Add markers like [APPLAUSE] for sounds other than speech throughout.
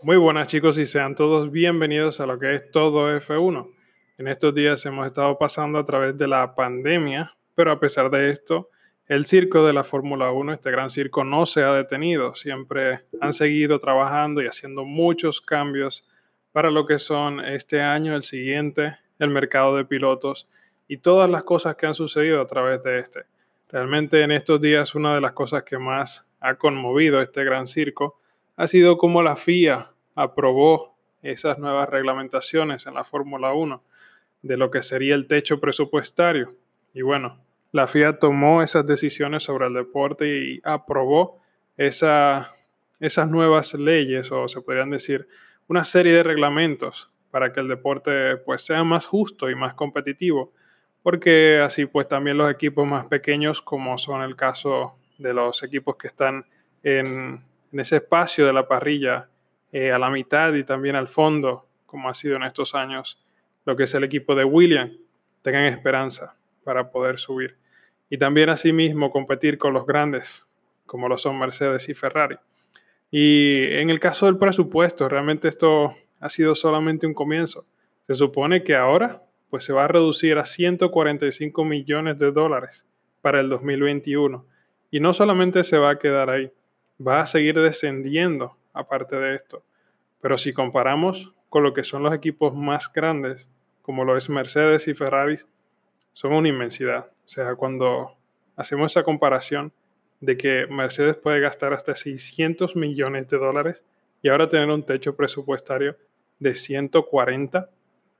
Muy buenas chicos y sean todos bienvenidos a lo que es todo F1. En estos días hemos estado pasando a través de la pandemia, pero a pesar de esto, el circo de la Fórmula 1, este gran circo, no se ha detenido. Siempre han seguido trabajando y haciendo muchos cambios para lo que son este año, el siguiente, el mercado de pilotos y todas las cosas que han sucedido a través de este. Realmente en estos días una de las cosas que más ha conmovido este gran circo ha sido como la FIA aprobó esas nuevas reglamentaciones en la Fórmula 1 de lo que sería el techo presupuestario. Y bueno, la FIA tomó esas decisiones sobre el deporte y aprobó esa, esas nuevas leyes, o se podrían decir, una serie de reglamentos para que el deporte pues, sea más justo y más competitivo, porque así pues también los equipos más pequeños, como son el caso de los equipos que están en en ese espacio de la parrilla eh, a la mitad y también al fondo, como ha sido en estos años, lo que es el equipo de William, tengan esperanza para poder subir. Y también asimismo competir con los grandes, como lo son Mercedes y Ferrari. Y en el caso del presupuesto, realmente esto ha sido solamente un comienzo. Se supone que ahora pues se va a reducir a 145 millones de dólares para el 2021. Y no solamente se va a quedar ahí, va a seguir descendiendo aparte de esto. Pero si comparamos con lo que son los equipos más grandes, como lo es Mercedes y Ferrari, son una inmensidad. O sea, cuando hacemos esa comparación de que Mercedes puede gastar hasta 600 millones de dólares y ahora tener un techo presupuestario de 140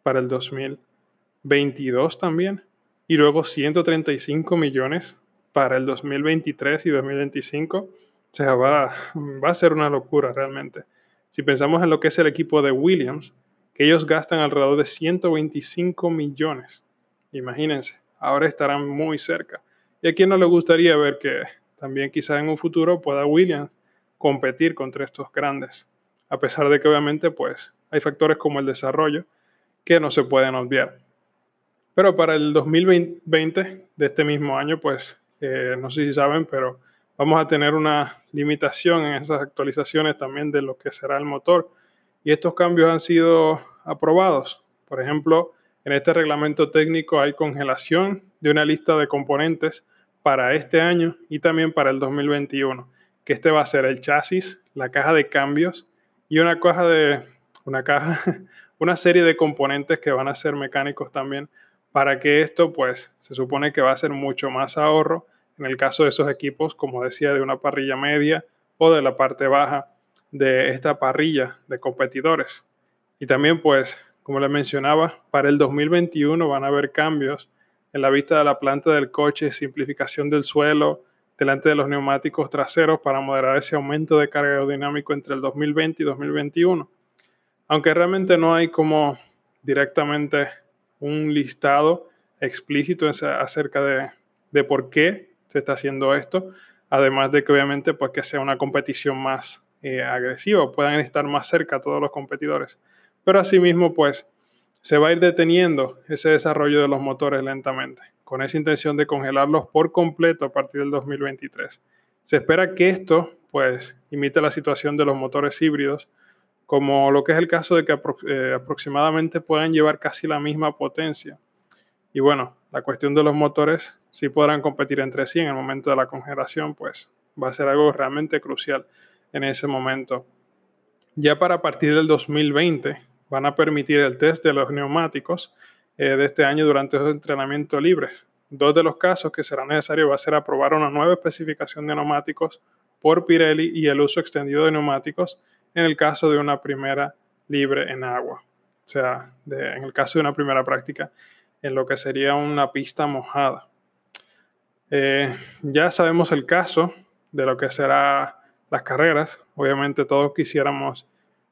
para el 2022 también, y luego 135 millones para el 2023 y 2025 o sea, va, va a ser una locura realmente. Si pensamos en lo que es el equipo de Williams, que ellos gastan alrededor de 125 millones. Imagínense, ahora estarán muy cerca. ¿Y a quién no le gustaría ver que también quizás en un futuro pueda Williams competir contra estos grandes? A pesar de que obviamente pues hay factores como el desarrollo que no se pueden obviar. Pero para el 2020 de este mismo año pues eh, no sé si saben, pero vamos a tener una limitación en esas actualizaciones también de lo que será el motor. Y estos cambios han sido aprobados. Por ejemplo, en este reglamento técnico hay congelación de una lista de componentes para este año y también para el 2021, que este va a ser el chasis, la caja de cambios y una caja de una caja, [LAUGHS] una serie de componentes que van a ser mecánicos también para que esto pues se supone que va a ser mucho más ahorro en el caso de esos equipos, como decía, de una parrilla media o de la parte baja de esta parrilla de competidores. Y también, pues, como les mencionaba, para el 2021 van a haber cambios en la vista de la planta del coche, simplificación del suelo, delante de los neumáticos traseros para moderar ese aumento de carga aerodinámico entre el 2020 y 2021. Aunque realmente no hay como directamente un listado explícito acerca de, de por qué se está haciendo esto, además de que obviamente pues que sea una competición más eh, agresiva, puedan estar más cerca todos los competidores. Pero asimismo pues se va a ir deteniendo ese desarrollo de los motores lentamente, con esa intención de congelarlos por completo a partir del 2023. Se espera que esto pues imite la situación de los motores híbridos, como lo que es el caso de que eh, aproximadamente puedan llevar casi la misma potencia. Y bueno, la cuestión de los motores si podrán competir entre sí en el momento de la congelación, pues va a ser algo realmente crucial en ese momento. Ya para partir del 2020 van a permitir el test de los neumáticos eh, de este año durante los entrenamientos libres. Dos de los casos que será necesario va a ser aprobar una nueva especificación de neumáticos por Pirelli y el uso extendido de neumáticos en el caso de una primera libre en agua. O sea, en el caso de una primera práctica en lo que sería una pista mojada. Eh, ya sabemos el caso de lo que serán las carreras. Obviamente todos quisiéramos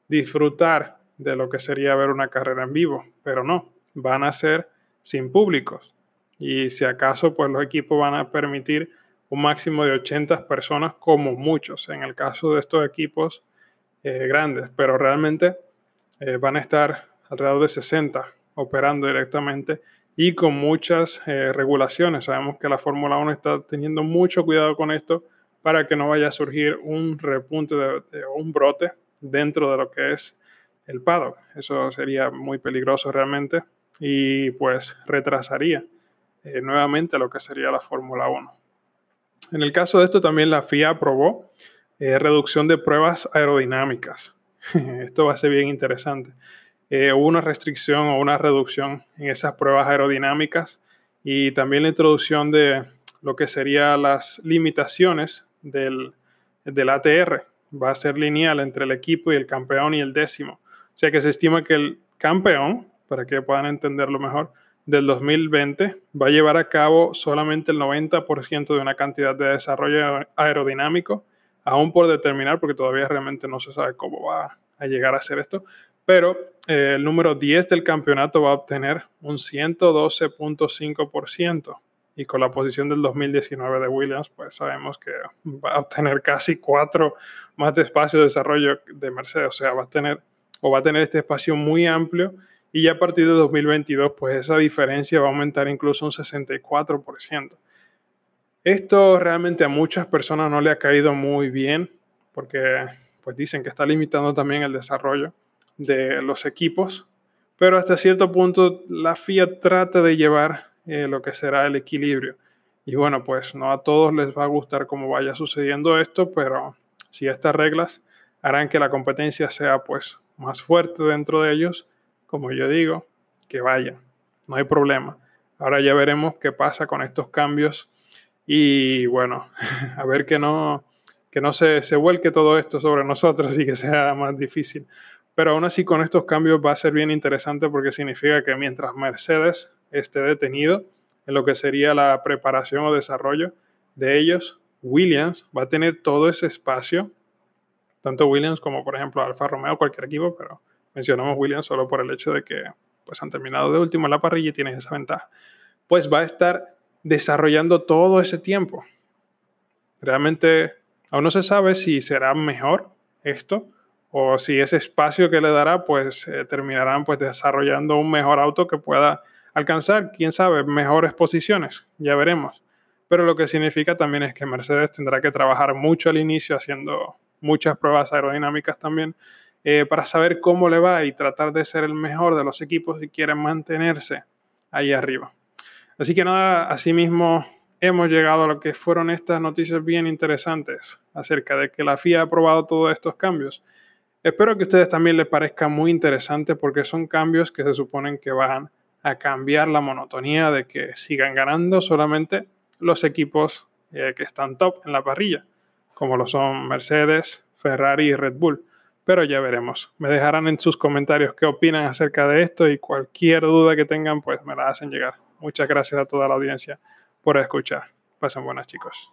disfrutar de lo que sería ver una carrera en vivo, pero no, van a ser sin públicos. Y si acaso, pues los equipos van a permitir un máximo de 80 personas como muchos en el caso de estos equipos eh, grandes, pero realmente eh, van a estar alrededor de 60 operando directamente y con muchas eh, regulaciones. Sabemos que la Fórmula 1 está teniendo mucho cuidado con esto para que no vaya a surgir un repunte de, un brote dentro de lo que es el paddock. Eso sería muy peligroso realmente y pues retrasaría eh, nuevamente lo que sería la Fórmula 1. En el caso de esto también la FIA aprobó eh, reducción de pruebas aerodinámicas. [LAUGHS] esto va a ser bien interesante. Eh, una restricción o una reducción en esas pruebas aerodinámicas y también la introducción de lo que serían las limitaciones del, del ATR. Va a ser lineal entre el equipo y el campeón y el décimo. O sea que se estima que el campeón, para que puedan entenderlo mejor, del 2020 va a llevar a cabo solamente el 90% de una cantidad de desarrollo aerodinámico, aún por determinar, porque todavía realmente no se sabe cómo va a llegar a ser esto, pero eh, el número 10 del campeonato va a obtener un 112.5% y con la posición del 2019 de Williams, pues sabemos que va a obtener casi cuatro más de espacio de desarrollo de Mercedes, o sea, va a tener o va a tener este espacio muy amplio. Y ya a partir de 2022, pues esa diferencia va a aumentar incluso un 64%. Esto realmente a muchas personas no le ha caído muy bien porque pues dicen que está limitando también el desarrollo de los equipos, pero hasta cierto punto la FIA trata de llevar eh, lo que será el equilibrio. Y bueno, pues no a todos les va a gustar cómo vaya sucediendo esto, pero si estas reglas harán que la competencia sea pues más fuerte dentro de ellos, como yo digo, que vaya, no hay problema. Ahora ya veremos qué pasa con estos cambios y bueno, [LAUGHS] a ver que no, que no se, se vuelque todo esto sobre nosotros y que sea más difícil. Pero aún así con estos cambios va a ser bien interesante porque significa que mientras Mercedes esté detenido en lo que sería la preparación o desarrollo de ellos, Williams va a tener todo ese espacio, tanto Williams como por ejemplo Alfa Romeo, cualquier equipo, pero mencionamos Williams solo por el hecho de que pues, han terminado de último en la parrilla y tienen esa ventaja, pues va a estar desarrollando todo ese tiempo. Realmente aún no se sabe si será mejor esto o si ese espacio que le dará, pues eh, terminarán pues desarrollando un mejor auto que pueda alcanzar, quién sabe, mejores posiciones, ya veremos. Pero lo que significa también es que Mercedes tendrá que trabajar mucho al inicio haciendo muchas pruebas aerodinámicas también eh, para saber cómo le va y tratar de ser el mejor de los equipos si quieren mantenerse ahí arriba. Así que nada, asimismo hemos llegado a lo que fueron estas noticias bien interesantes acerca de que la FIA ha aprobado todos estos cambios. Espero que a ustedes también les parezca muy interesante porque son cambios que se suponen que van a cambiar la monotonía de que sigan ganando solamente los equipos eh, que están top en la parrilla, como lo son Mercedes, Ferrari y Red Bull. Pero ya veremos. Me dejarán en sus comentarios qué opinan acerca de esto y cualquier duda que tengan, pues me la hacen llegar. Muchas gracias a toda la audiencia por escuchar. Pasen buenas chicos.